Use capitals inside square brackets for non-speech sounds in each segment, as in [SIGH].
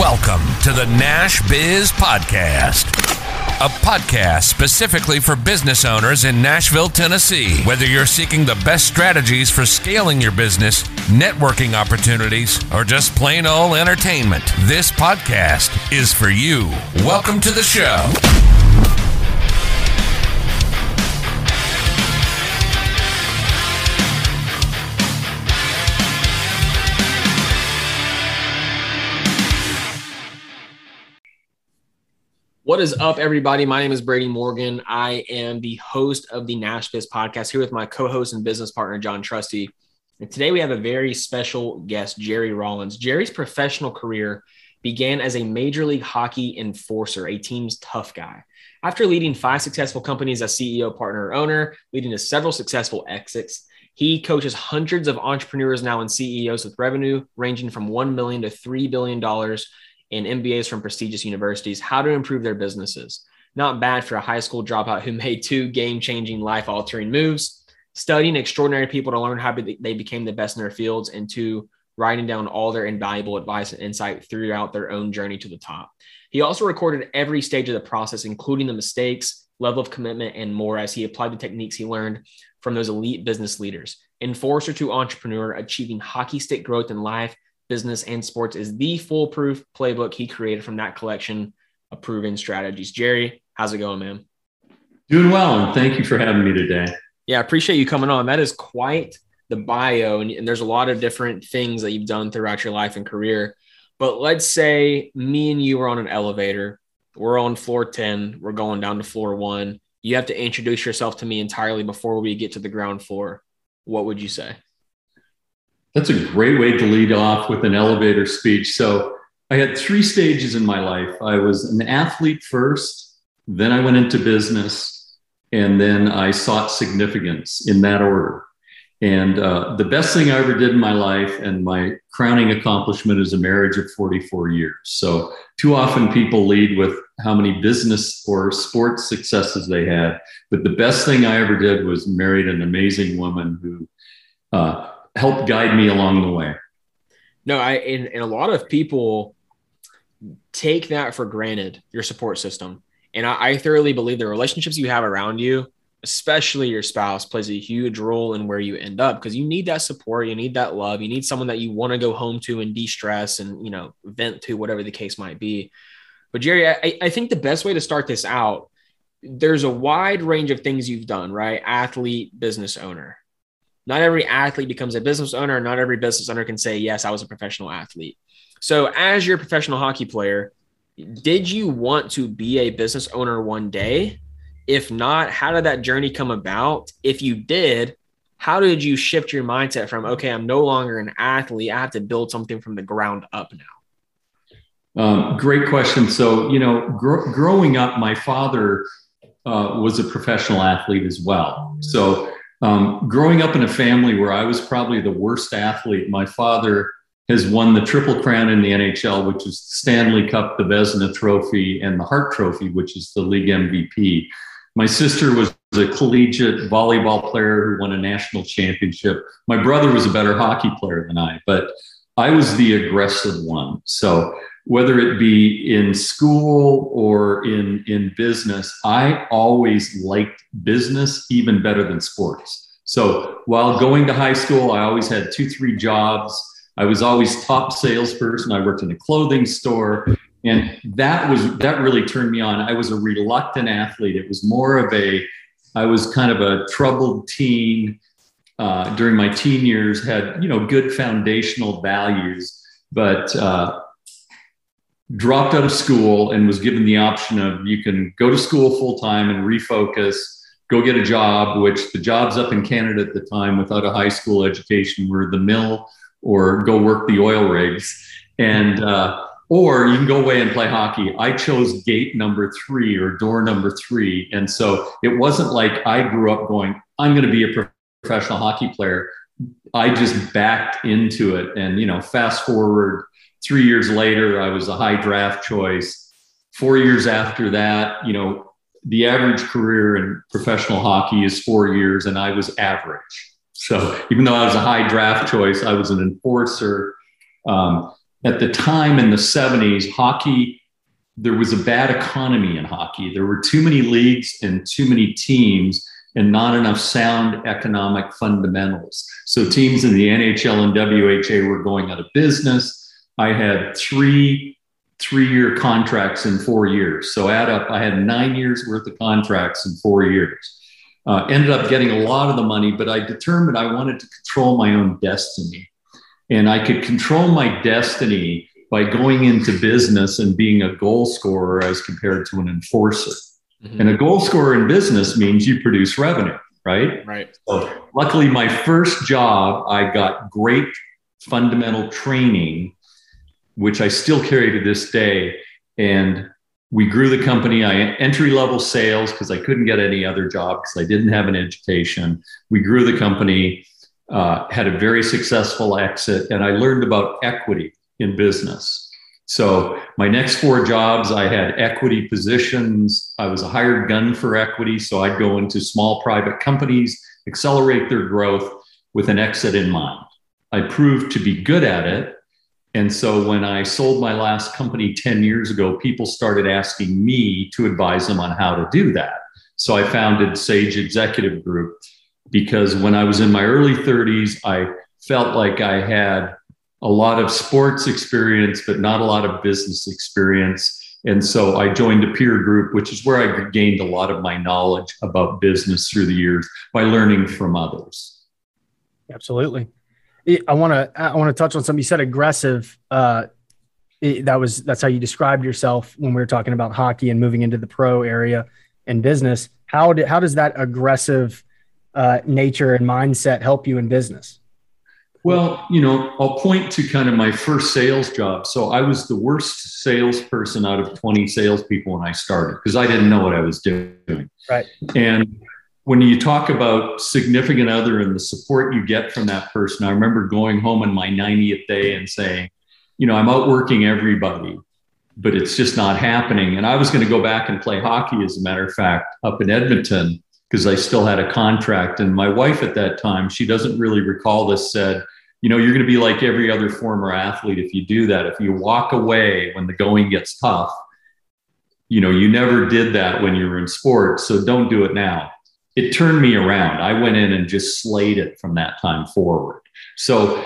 Welcome to the Nash Biz Podcast, a podcast specifically for business owners in Nashville, Tennessee. Whether you're seeking the best strategies for scaling your business, networking opportunities, or just plain old entertainment, this podcast is for you. Welcome to the show. What is up, everybody? My name is Brady Morgan. I am the host of the Nash Biz podcast here with my co host and business partner, John Trusty. And today we have a very special guest, Jerry Rollins. Jerry's professional career began as a Major League Hockey enforcer, a team's tough guy. After leading five successful companies as CEO, partner, or owner, leading to several successful exits, he coaches hundreds of entrepreneurs now and CEOs with revenue ranging from 1 million to $3 billion and MBAs from prestigious universities how to improve their businesses. Not bad for a high school dropout who [LAUGHS] made two game changing, life altering moves, studying extraordinary people to learn how they became the best in their fields, and two, writing down all their invaluable advice and insight throughout their own journey to the top. He also recorded every stage of the process, including the mistakes, level of commitment, and more as he applied the techniques he learned from those elite business leaders. Enforcer to entrepreneur, achieving hockey stick growth in life business, and sports is the foolproof playbook he created from that collection of proven strategies. Jerry, how's it going, man? Doing well, and thank you for having me today. Yeah, I appreciate you coming on. That is quite the bio, and, and there's a lot of different things that you've done throughout your life and career. But let's say me and you are on an elevator. We're on floor 10. We're going down to floor one. You have to introduce yourself to me entirely before we get to the ground floor. What would you say? That's a great way to lead off with an elevator speech. So I had three stages in my life. I was an athlete first, then I went into business, and then I sought significance in that order. And uh, the best thing I ever did in my life, and my crowning accomplishment, is a marriage of 44 years. So, too often people lead with how many business or sports successes they had. But the best thing I ever did was married an amazing woman who uh, helped guide me along the way. No, I and, and a lot of people take that for granted, your support system. And I, I thoroughly believe the relationships you have around you, especially your spouse, plays a huge role in where you end up because you need that support, you need that love, you need someone that you want to go home to and de-stress and you know vent to, whatever the case might be. But Jerry, I, I think the best way to start this out, there's a wide range of things you've done, right? Athlete, business owner not every athlete becomes a business owner. Not every business owner can say, yes, I was a professional athlete. So, as your professional hockey player, did you want to be a business owner one day? If not, how did that journey come about? If you did, how did you shift your mindset from, okay, I'm no longer an athlete, I have to build something from the ground up now? Um, great question. So, you know, gr- growing up, my father uh, was a professional athlete as well. So, um, growing up in a family where I was probably the worst athlete, my father has won the Triple Crown in the NHL, which is the Stanley Cup, the Vezina Trophy, and the Hart Trophy, which is the league MVP. My sister was a collegiate volleyball player who won a national championship. My brother was a better hockey player than I, but I was the aggressive one. So whether it be in school or in, in business, I always liked business even better than sports. So while going to high school, I always had two, three jobs. I was always top salesperson. I worked in a clothing store. And that was that really turned me on. I was a reluctant athlete. It was more of a, I was kind of a troubled teen uh, during my teen years, had, you know, good foundational values, but uh, dropped out of school and was given the option of you can go to school full time and refocus, go get a job, which the jobs up in Canada at the time without a high school education were the mill or go work the oil rigs. And, uh, or you can go away and play hockey. I chose gate number three or door number three. And so it wasn't like I grew up going, I'm going to be a professional hockey player. I just backed into it. And, you know, fast forward Three years later, I was a high draft choice. Four years after that, you know, the average career in professional hockey is four years, and I was average. So even though I was a high draft choice, I was an enforcer. Um, at the time in the 70s, hockey, there was a bad economy in hockey. There were too many leagues and too many teams and not enough sound economic fundamentals. So teams in the NHL and WHA were going out of business. I had three three-year contracts in four years. So add up, I had nine years worth of contracts in four years. Uh, ended up getting a lot of the money, but I determined I wanted to control my own destiny. And I could control my destiny by going into business and being a goal scorer as compared to an enforcer. Mm-hmm. And a goal scorer in business means you produce revenue, right? Right. So luckily, my first job, I got great fundamental training, which I still carry to this day. And we grew the company. I entry level sales because I couldn't get any other job because I didn't have an education. We grew the company, uh, had a very successful exit, and I learned about equity in business. So my next four jobs, I had equity positions. I was a hired gun for equity, so I'd go into small private companies, accelerate their growth with an exit in mind. I proved to be good at it and so when I sold my last company 10 years ago, people started asking me to advise them on how to do that. So I founded Sage Executive Group because when I was in my early 30s, I felt like I had a lot of sports experience, but not a lot of business experience. And so I joined a peer group, which is where I gained a lot of my knowledge about business through the years by learning from others. Absolutely. I want to I want to touch on something you said aggressive. Uh, it, that was that's how you described yourself when we were talking about hockey and moving into the pro area and business. How did how does that aggressive uh, nature and mindset help you in business? Well, you know, I'll point to kind of my first sales job. So I was the worst salesperson out of 20 salespeople when I started because I didn't know what I was doing. Right. And when you talk about significant other and the support you get from that person, I remember going home on my 90th day and saying, you know, I'm outworking everybody, but it's just not happening. And I was going to go back and play hockey, as a matter of fact, up in Edmonton because I still had a contract. And my wife at that time, she doesn't really recall this, said, you know, you're going to be like every other former athlete if you do that. If you walk away when the going gets tough, you know, you never did that when you were in sports. So don't do it now it turned me around. I went in and just slayed it from that time forward. So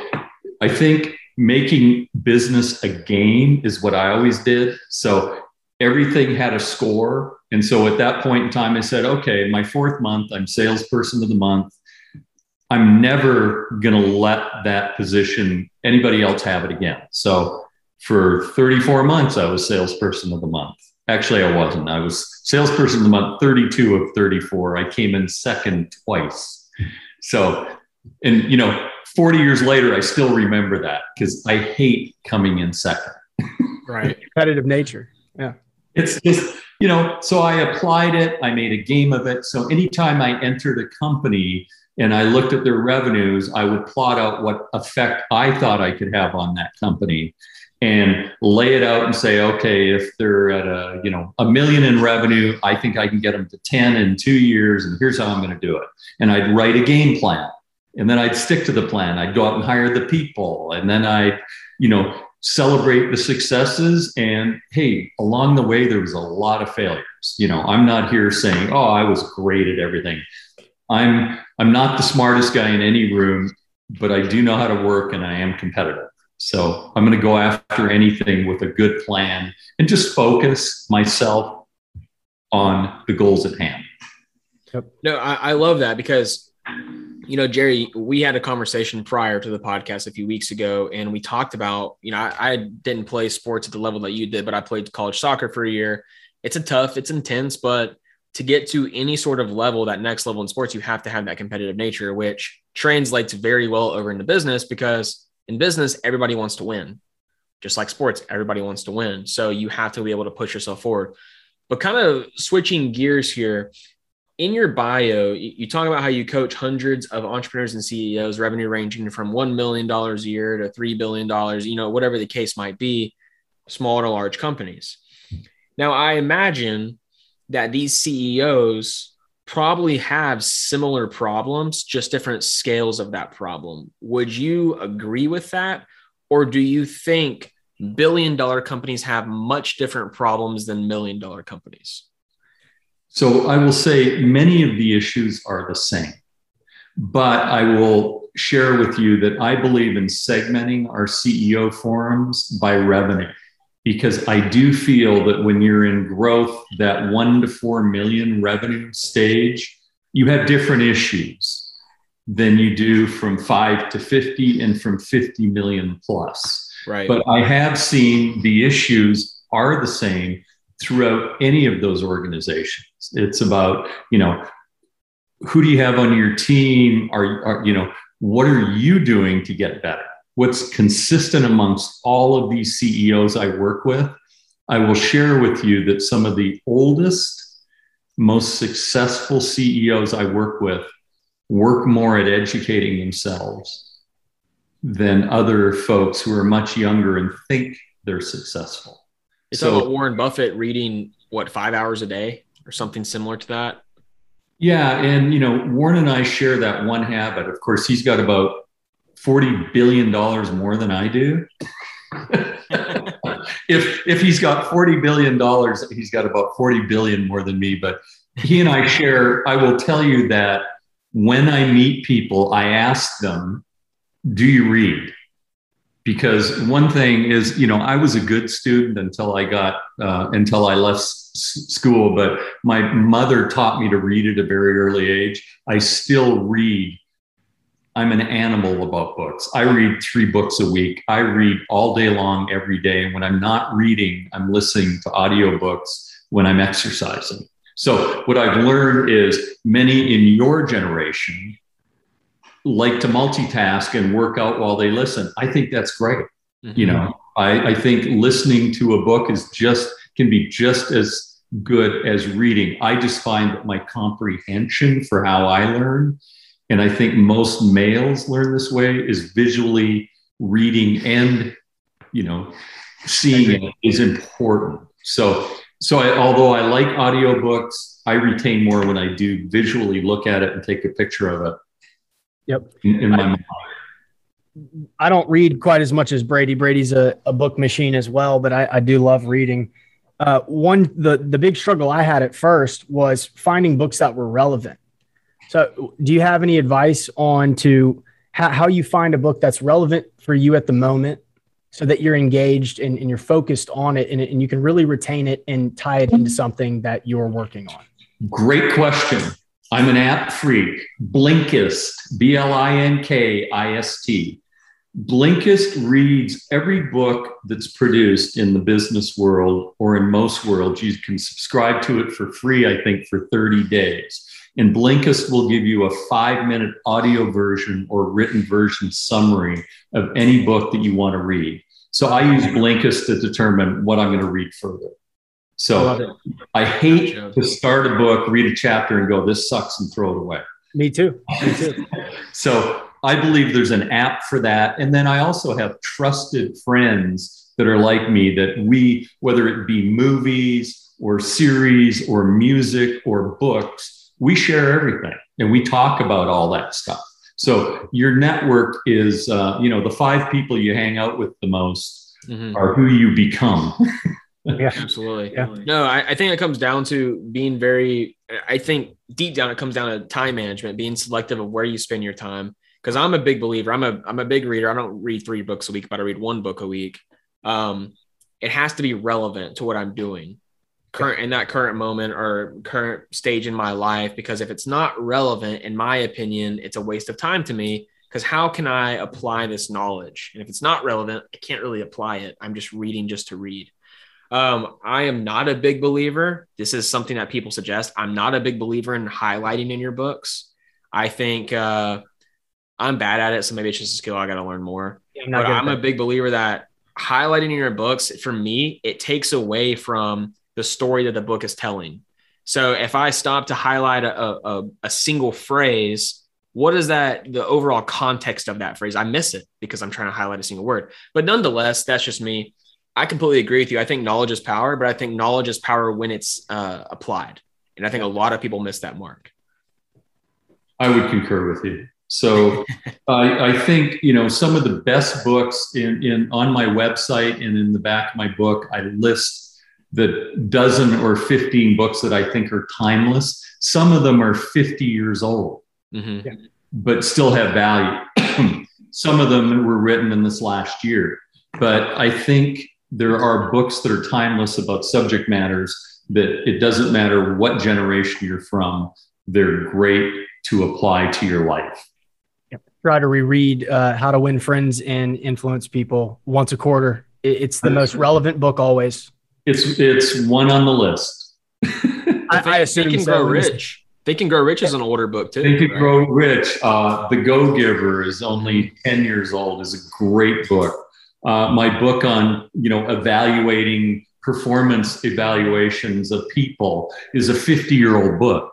I think making business a game is what I always did. So everything had a score. And so at that point in time, I said, okay, my fourth month, I'm salesperson of the month. I'm never going to let that position, anybody else have it again. So for 34 months, I was salesperson of the month. Actually, I wasn't. I was salesperson of the month, 32 of 34. I came in second twice. So, and you know, 40 years later, I still remember that because I hate coming in second. [LAUGHS] right. Competitive nature. Yeah. It's just, you know, so I applied it, I made a game of it. So anytime I entered a company and I looked at their revenues, I would plot out what effect I thought I could have on that company and lay it out and say, okay, if they're at a you know a million in revenue, I think I can get them to ten in two years, and here's how I'm going to do it. And I'd write a game plan, and then I'd stick to the plan. I'd go out and hire the people, and then I, you know, celebrate the successes. And hey, along the way, there was a lot of failures. You know, I'm not here saying, oh, I was great at everything. I'm I'm not the smartest guy in any room, but I do know how to work, and I am competitive. So I'm going to go after anything with a good plan and just focus myself on the goals at hand. Yep. No, I, I love that because, you know, Jerry, we had a conversation prior to the podcast a few weeks ago, and we talked about, you know, I, I didn't play sports at the level that you did, but I played college soccer for a year. It's a tough, it's intense, but to get to any sort of level, that next level in sports, you have to have that competitive nature, which translates very well over into business because in business, everybody wants to win. Just like sports, everybody wants to win. So you have to be able to push yourself forward. But kind of switching gears here, in your bio, you talk about how you coach hundreds of entrepreneurs and CEOs, revenue ranging from $1 million a year to $3 billion, you know, whatever the case might be, small to large companies. Now, I imagine that these CEOs probably have similar problems, just different scales of that problem. Would you agree with that? Or do you think billion dollar companies have much different problems than million dollar companies? So I will say many of the issues are the same, but I will share with you that I believe in segmenting our CEO forums by revenue because I do feel that when you're in growth, that one to four million revenue stage, you have different issues than you do from five to 50 and from 50 million plus. Right. But I have seen the issues are the same throughout any of those organizations. It's about, you know, who do you have on your team? Are, are you know, what are you doing to get better? What's consistent amongst all of these CEOs I work with? I will share with you that some of the oldest, most successful CEOs I work with work more at educating themselves than other folks who are much younger and think they're successful. It's so, about Warren Buffett reading what five hours a day or something similar to that. Yeah, and you know Warren and I share that one habit. Of course, he's got about forty billion dollars more than I do. [LAUGHS] if if he's got forty billion dollars, he's got about forty billion more than me. But he and I share. I will tell you that when I meet people, I ask them, Do you read? Because one thing is, you know, I was a good student until I got, uh, until I left s- school, but my mother taught me to read at a very early age. I still read. I'm an animal about books. I read three books a week. I read all day long, every day. And when I'm not reading, I'm listening to audiobooks when I'm exercising. So, what I've learned is many in your generation like to multitask and work out while they listen. I think that's great. Mm-hmm. You know, I, I think listening to a book is just can be just as good as reading. I just find that my comprehension for how I learn, and I think most males learn this way, is visually reading and, you know, seeing it is important. So so I, although I like audiobooks, I retain more when I do visually look at it and take a picture of it. Yep. In, in my I, mind. I don't read quite as much as Brady. Brady's a, a book machine as well, but I, I do love reading. Uh, one the the big struggle I had at first was finding books that were relevant. So, do you have any advice on to how, how you find a book that's relevant for you at the moment so that you're engaged and, and you're focused on it and, and you can really retain it and tie it into something that you're working on? Great question. I'm an app freak. Blinkist, B L I N K I S T. Blinkist reads every book that's produced in the business world or in most worlds. You can subscribe to it for free, I think, for 30 days. And Blinkist will give you a five minute audio version or written version summary of any book that you want to read. So I use Blinkist to determine what I'm going to read further. So I, I hate to start a book, read a chapter, and go, this sucks, and throw it away. Me too. Me too. [LAUGHS] so I believe there's an app for that. And then I also have trusted friends that are like me that we, whether it be movies or series or music or books, we share everything and we talk about all that stuff. So your network is, uh, you know, the five people you hang out with the most mm-hmm. are who you become. [LAUGHS] yeah, absolutely. Yeah. No, I, I think it comes down to being very. I think deep down it comes down to time management, being selective of where you spend your time. Because I'm a big believer. I'm a I'm a big reader. I don't read three books a week, but I read one book a week. Um, it has to be relevant to what I'm doing current in that current moment or current stage in my life because if it's not relevant in my opinion it's a waste of time to me because how can i apply this knowledge? And if it's not relevant i can't really apply it. I'm just reading just to read. Um, i am not a big believer. This is something that people suggest. I'm not a big believer in highlighting in your books. I think uh, i'm bad at it so maybe it's just a skill i got to learn more. Yeah, I'm but i'm a big believer that highlighting in your books for me it takes away from the story that the book is telling. So if I stop to highlight a, a, a, single phrase, what is that, the overall context of that phrase? I miss it because I'm trying to highlight a single word. But nonetheless, that's just me. I completely agree with you. I think knowledge is power, but I think knowledge is power when it's uh, applied. And I think a lot of people miss that mark. I would concur with you. So [LAUGHS] I, I think you know some of the best books in, in on my website and in the back of my book, I list the dozen or 15 books that I think are timeless. Some of them are 50 years old, mm-hmm. but still have value. [CLEARS THROAT] some of them were written in this last year. But I think there are books that are timeless about subject matters that it doesn't matter what generation you're from, they're great to apply to your life. Yep. Try to reread uh, How to Win Friends and Influence People once a quarter. It's the most relevant book always. It's it's one on the list. I, I assume Think and Grow Rich. Think and Grow Rich is an older book too. Think can right? Grow Rich. Uh, the Go Giver is only ten years old. is a great book. Uh, my book on you know evaluating performance evaluations of people is a 50 year old book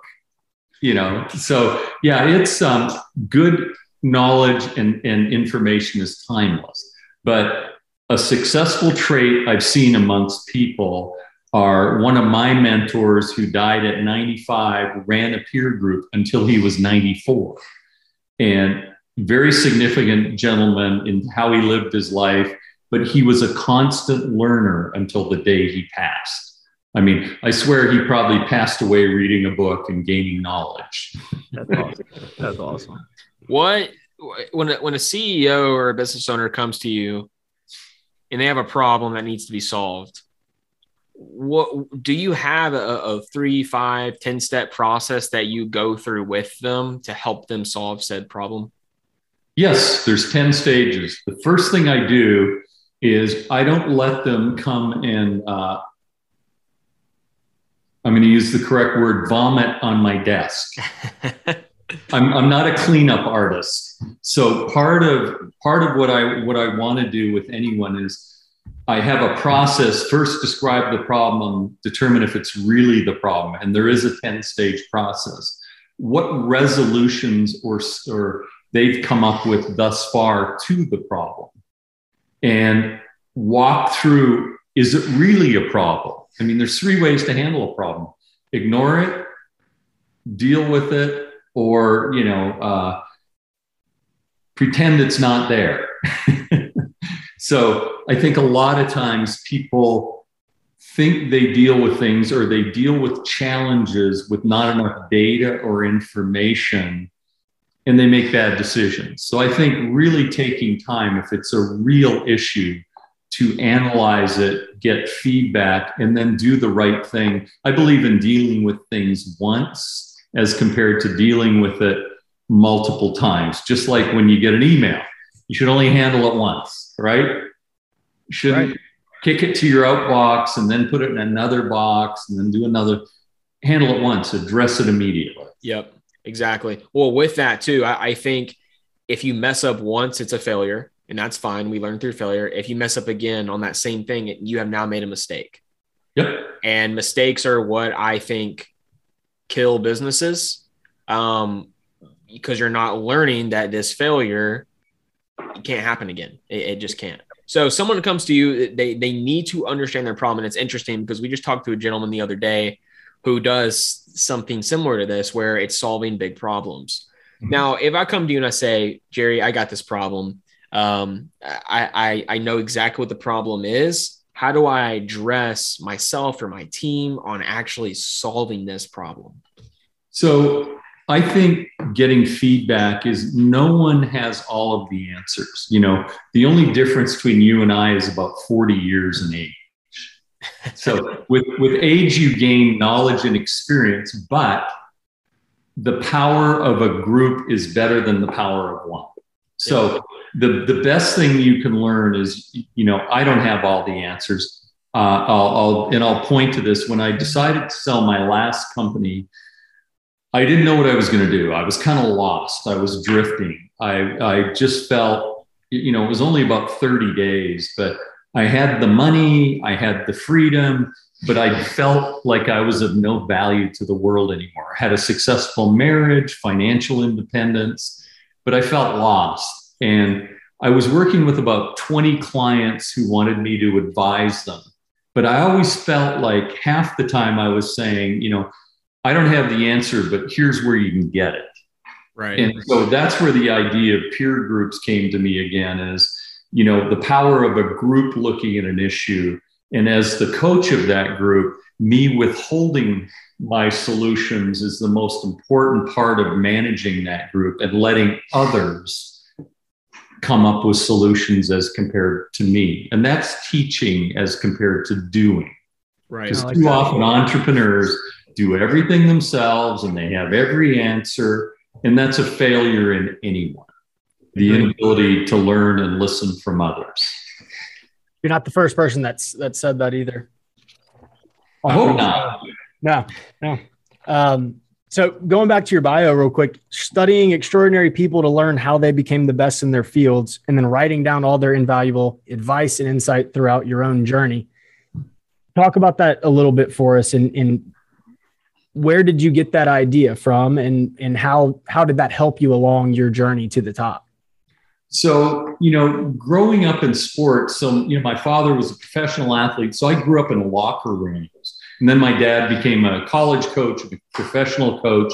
you know so yeah it's um, good knowledge and, and information is timeless but a successful trait i've seen amongst people are one of my mentors who died at 95 ran a peer group until he was 94 and very significant gentleman in how he lived his life but he was a constant learner until the day he passed. I mean, I swear he probably passed away reading a book and gaining knowledge. That's awesome. That's awesome. What when a, when a CEO or a business owner comes to you and they have a problem that needs to be solved, what do you have a, a three, five ten step process that you go through with them to help them solve said problem? Yes, there's 10 stages. The first thing I do is I don't let them come and uh, I'm going to use the correct word vomit on my desk. [LAUGHS] I'm, I'm not a cleanup artist. So part of part of what I what I want to do with anyone is I have a process. First, describe the problem, determine if it's really the problem, and there is a 10 stage process. What resolutions or or they've come up with thus far to the problem and walk through is it really a problem? I mean, there's three ways to handle a problem ignore it, deal with it, or, you know, uh, pretend it's not there. [LAUGHS] so I think a lot of times people think they deal with things or they deal with challenges with not enough data or information and they make bad decisions. So I think really taking time, if it's a real issue, to analyze it, get feedback, and then do the right thing. I believe in dealing with things once as compared to dealing with it multiple times. Just like when you get an email, you should only handle it once, right? You shouldn't right. kick it to your outbox and then put it in another box and then do another. Handle it once, address it immediately. Yep. Exactly. Well, with that too, I, I think if you mess up once, it's a failure, and that's fine. We learn through failure. If you mess up again on that same thing, you have now made a mistake. Yep. And mistakes are what I think kill businesses, um, because you're not learning that this failure can't happen again. It, it just can't. So someone comes to you, they they need to understand their problem, and it's interesting because we just talked to a gentleman the other day who does something similar to this where it's solving big problems. Mm-hmm. Now, if I come to you and I say, Jerry, I got this problem. Um, I, I, I know exactly what the problem is. How do I address myself or my team on actually solving this problem? So I think getting feedback is no one has all of the answers. You know, the only difference between you and I is about 40 years in age so with, with age, you gain knowledge and experience, but the power of a group is better than the power of one. So the, the best thing you can learn is, you know, I don't have all the answers. Uh, I'll, I'll, and I'll point to this. When I decided to sell my last company, I didn't know what I was going to do. I was kind of lost. I was drifting. I, I just felt, you know, it was only about 30 days, but I had the money, I had the freedom, but I felt like I was of no value to the world anymore. I had a successful marriage, financial independence, but I felt lost. And I was working with about 20 clients who wanted me to advise them. But I always felt like half the time I was saying, you know, I don't have the answer, but here's where you can get it. Right. And so that's where the idea of peer groups came to me again is, you know, the power of a group looking at an issue. And as the coach of that group, me withholding my solutions is the most important part of managing that group and letting others come up with solutions as compared to me. And that's teaching as compared to doing. Right. Because like too that. often entrepreneurs do everything themselves and they have every answer. And that's a failure in anyone. The inability to learn and listen from others. You're not the first person that's that said that either. I hope not. No, no. Um, so going back to your bio real quick, studying extraordinary people to learn how they became the best in their fields, and then writing down all their invaluable advice and insight throughout your own journey. Talk about that a little bit for us, and, and where did you get that idea from, and and how how did that help you along your journey to the top? So, you know, growing up in sports, so, you know, my father was a professional athlete. So I grew up in locker rooms. And then my dad became a college coach, a professional coach.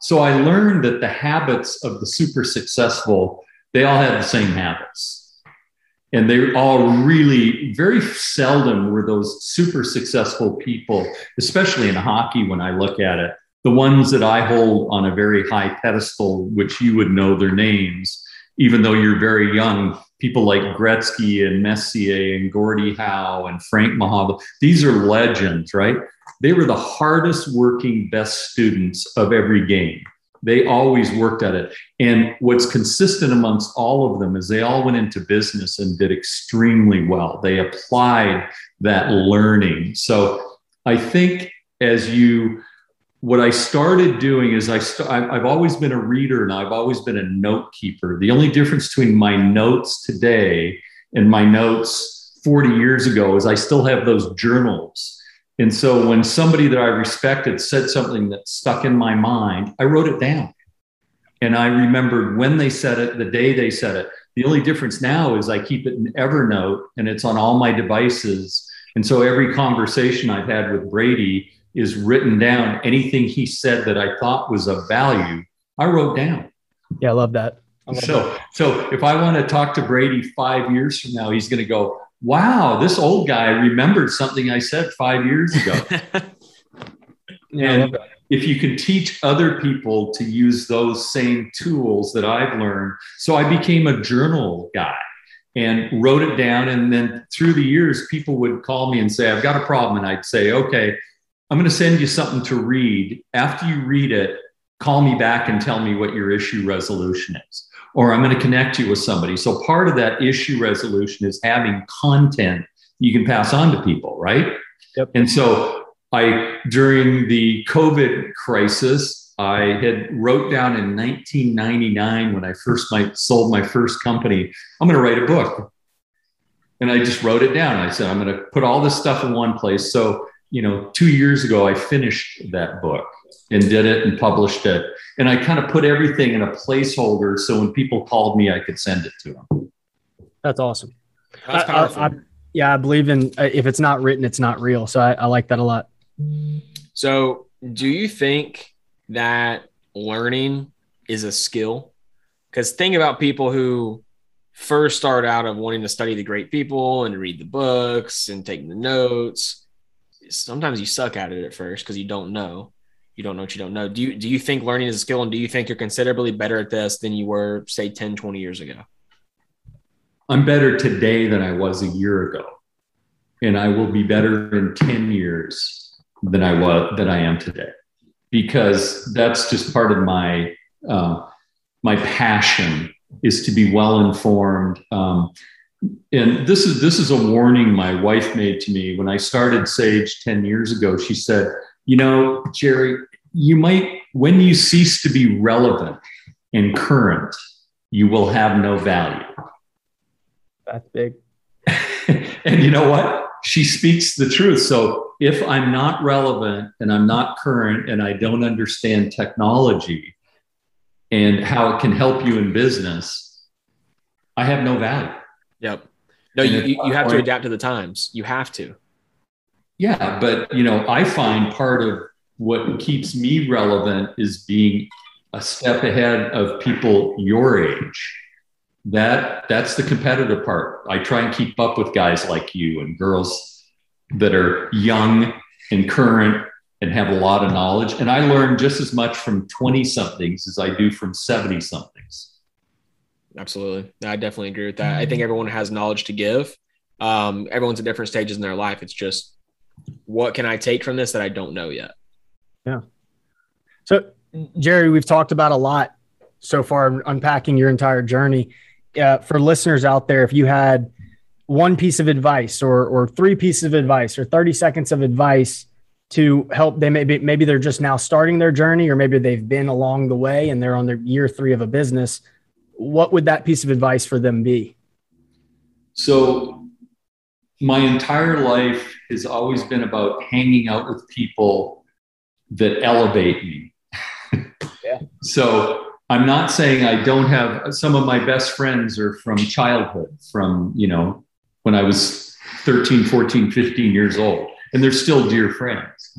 So I learned that the habits of the super successful, they all had the same habits. And they all really, very seldom were those super successful people, especially in hockey when I look at it. The ones that I hold on a very high pedestal, which you would know their names, even though you're very young, people like Gretzky and Messier and Gordie Howe and Frank Mahovlich, these are legends, right? They were the hardest working, best students of every game. They always worked at it. And what's consistent amongst all of them is they all went into business and did extremely well. They applied that learning. So I think as you what I started doing is I st- I've always been a reader and I've always been a note keeper. The only difference between my notes today and my notes 40 years ago is I still have those journals. And so when somebody that I respected said something that stuck in my mind, I wrote it down. And I remembered when they said it, the day they said it. The only difference now is I keep it in Evernote and it's on all my devices. And so every conversation I've had with Brady is written down. Anything he said that I thought was of value, I wrote down. Yeah, I love that. I love that. So, so if I want to talk to Brady five years from now, he's going to go, "Wow, this old guy remembered something I said five years ago." [LAUGHS] [LAUGHS] Yeah, and if you can teach other people to use those same tools that I've learned, so I became a journal guy and wrote it down. And then through the years, people would call me and say, "I've got a problem," and I'd say, "Okay." I'm going to send you something to read. After you read it, call me back and tell me what your issue resolution is. Or I'm going to connect you with somebody. So part of that issue resolution is having content you can pass on to people, right? Yep. And so I during the COVID crisis, I had wrote down in 1999 when I first my, sold my first company, I'm going to write a book. And I just wrote it down. I said, I'm going to put all this stuff in one place. So you know, two years ago, I finished that book and did it and published it. And I kind of put everything in a placeholder so when people called me, I could send it to them. That's awesome. That's I- I- powerful. I- yeah, I believe in uh, if it's not written, it's not real. So I, I like that a lot. So, do you think that learning is a skill? Because think about people who first start out of wanting to study the great people and read the books and take the notes. Sometimes you suck at it at first because you don't know. You don't know what you don't know. Do you do you think learning is a skill and do you think you're considerably better at this than you were, say, 10, 20 years ago? I'm better today than I was a year ago. And I will be better in 10 years than I was than I am today. Because that's just part of my uh, my passion is to be well informed. Um, and this is this is a warning my wife made to me when I started Sage 10 years ago. She said, you know, Jerry, you might when you cease to be relevant and current, you will have no value. That's big. [LAUGHS] and you know what? She speaks the truth. So if I'm not relevant and I'm not current and I don't understand technology and how it can help you in business, I have no value. Yep. No, And you, you you have to adapt to the times. You have to. Yeah, but you know, I find part of what keeps me relevant is being a step ahead of people your age. That that's the competitive part. I try and keep up with guys like you and girls that are young and current and have a lot of knowledge. And I learn just as much from 20 somethings as I do from 70 somethings. Absolutely. I definitely agree with that. I think everyone has knowledge to give. Um, everyone's at different stages in their life. It's just what can I take from this that I don't know yet? Yeah. So, Jerry, we've talked about a lot so far, unpacking your entire journey. Uh, for listeners out there, if you had one piece of advice or, or three pieces of advice or 30 seconds of advice to help they maybe maybe they're just now starting their journey or maybe they've been along the way and they're on their year 3 of a business what would that piece of advice for them be so my entire life has always been about hanging out with people that elevate me [LAUGHS] yeah. so i'm not saying i don't have some of my best friends are from childhood from you know when i was 13 14 15 years old and they're still dear friends.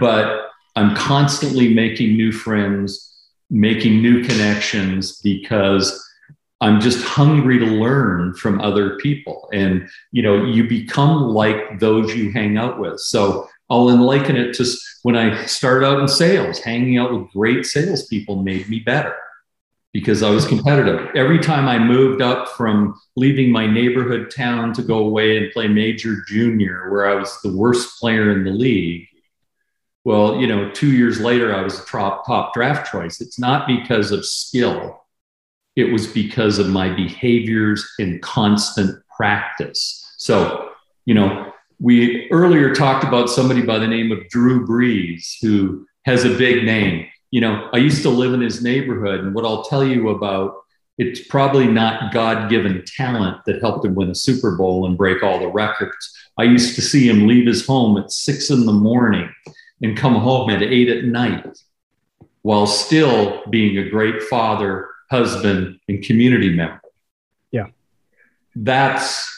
But I'm constantly making new friends, making new connections because I'm just hungry to learn from other people. And, you know, you become like those you hang out with. So I'll liken it to when I started out in sales, hanging out with great salespeople made me better because I was competitive. Every time I moved up from leaving my neighborhood town to go away and play major junior, where I was the worst player in the league, well, you know, two years later, I was a top, top draft choice. It's not because of skill, it was because of my behaviors and constant practice. So, you know, we earlier talked about somebody by the name of Drew Brees, who has a big name you know, I used to live in his neighborhood, and what I'll tell you about it's probably not God given talent that helped him win a Super Bowl and break all the records. I used to see him leave his home at six in the morning and come home at eight at night while still being a great father, husband, and community member. Yeah. That's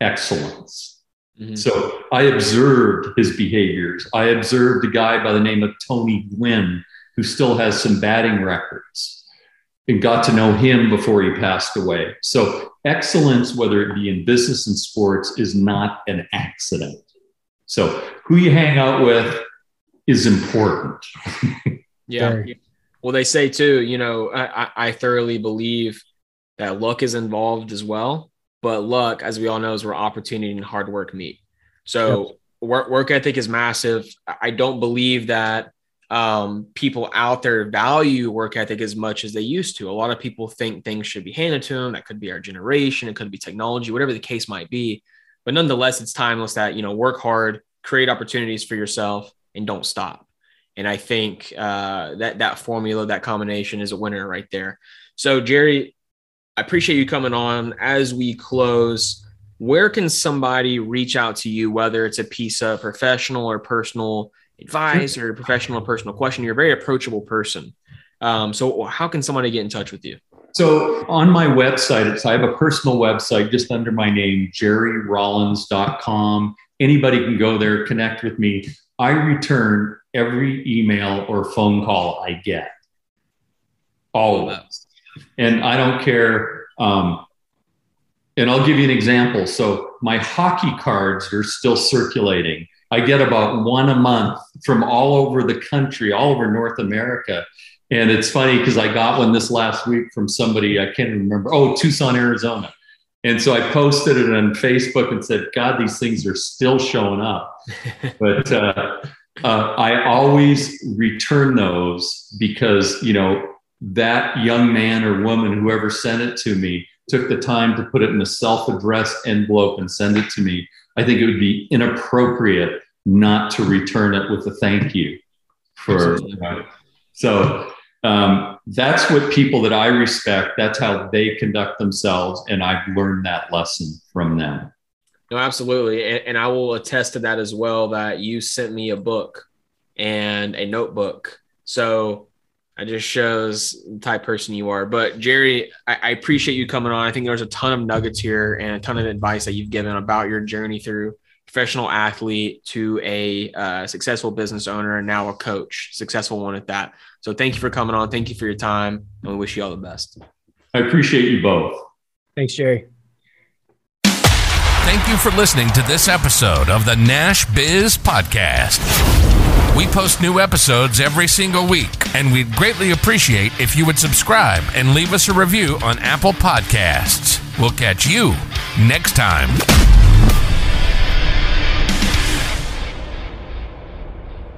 excellence. Mm-hmm. So I observed his behaviors. I observed a guy by the name of Tony Gwynn who still has some batting records and got to know him before he passed away. So, excellence, whether it be in business and sports, is not an accident. So, who you hang out with is important. [LAUGHS] yeah. Well, they say too, you know, I, I thoroughly believe that luck is involved as well. But luck, as we all know, is where opportunity and hard work meet. So, yep. work, work ethic is massive. I don't believe that um, people out there value work ethic as much as they used to. A lot of people think things should be handed to them. That could be our generation. It could be technology, whatever the case might be. But nonetheless, it's timeless that, you know, work hard, create opportunities for yourself and don't stop. And I think uh, that that formula, that combination is a winner right there. So, Jerry, I appreciate you coming on. As we close, where can somebody reach out to you, whether it's a piece of professional or personal advice or professional or personal question. You're a very approachable person. Um, so how can somebody get in touch with you? So on my website, it's I have a personal website just under my name, jerryrollins.com. Anybody can go there, connect with me. I return every email or phone call I get. All of them. And I don't care. Um, and I'll give you an example. So my hockey cards are still circulating. I get about one a month from all over the country, all over North America. And it's funny because I got one this last week from somebody, I can't remember. Oh, Tucson, Arizona. And so I posted it on Facebook and said, God, these things are still showing up. [LAUGHS] but uh, uh, I always return those because, you know, that young man or woman, whoever sent it to me, took the time to put it in a self addressed envelope and send it to me. I think it would be inappropriate not to return it with a thank you for. Uh, so um, that's what people that I respect. That's how they conduct themselves, and I've learned that lesson from them. No, absolutely, and, and I will attest to that as well. That you sent me a book and a notebook, so it just shows the type person you are. But Jerry, I, I, appreciate you coming on. I think there's a ton of nuggets here and a ton of advice that you've given about your journey through professional athlete to a uh, successful business owner and now a coach, successful one at that. So thank you for coming on. Thank you for your time, and we wish you all the best. I appreciate you both. Thanks, Jerry. Thank you for listening to this episode of the Nash Biz Podcast. We post new episodes every single week, and we'd greatly appreciate if you would subscribe and leave us a review on Apple Podcasts. We'll catch you next time.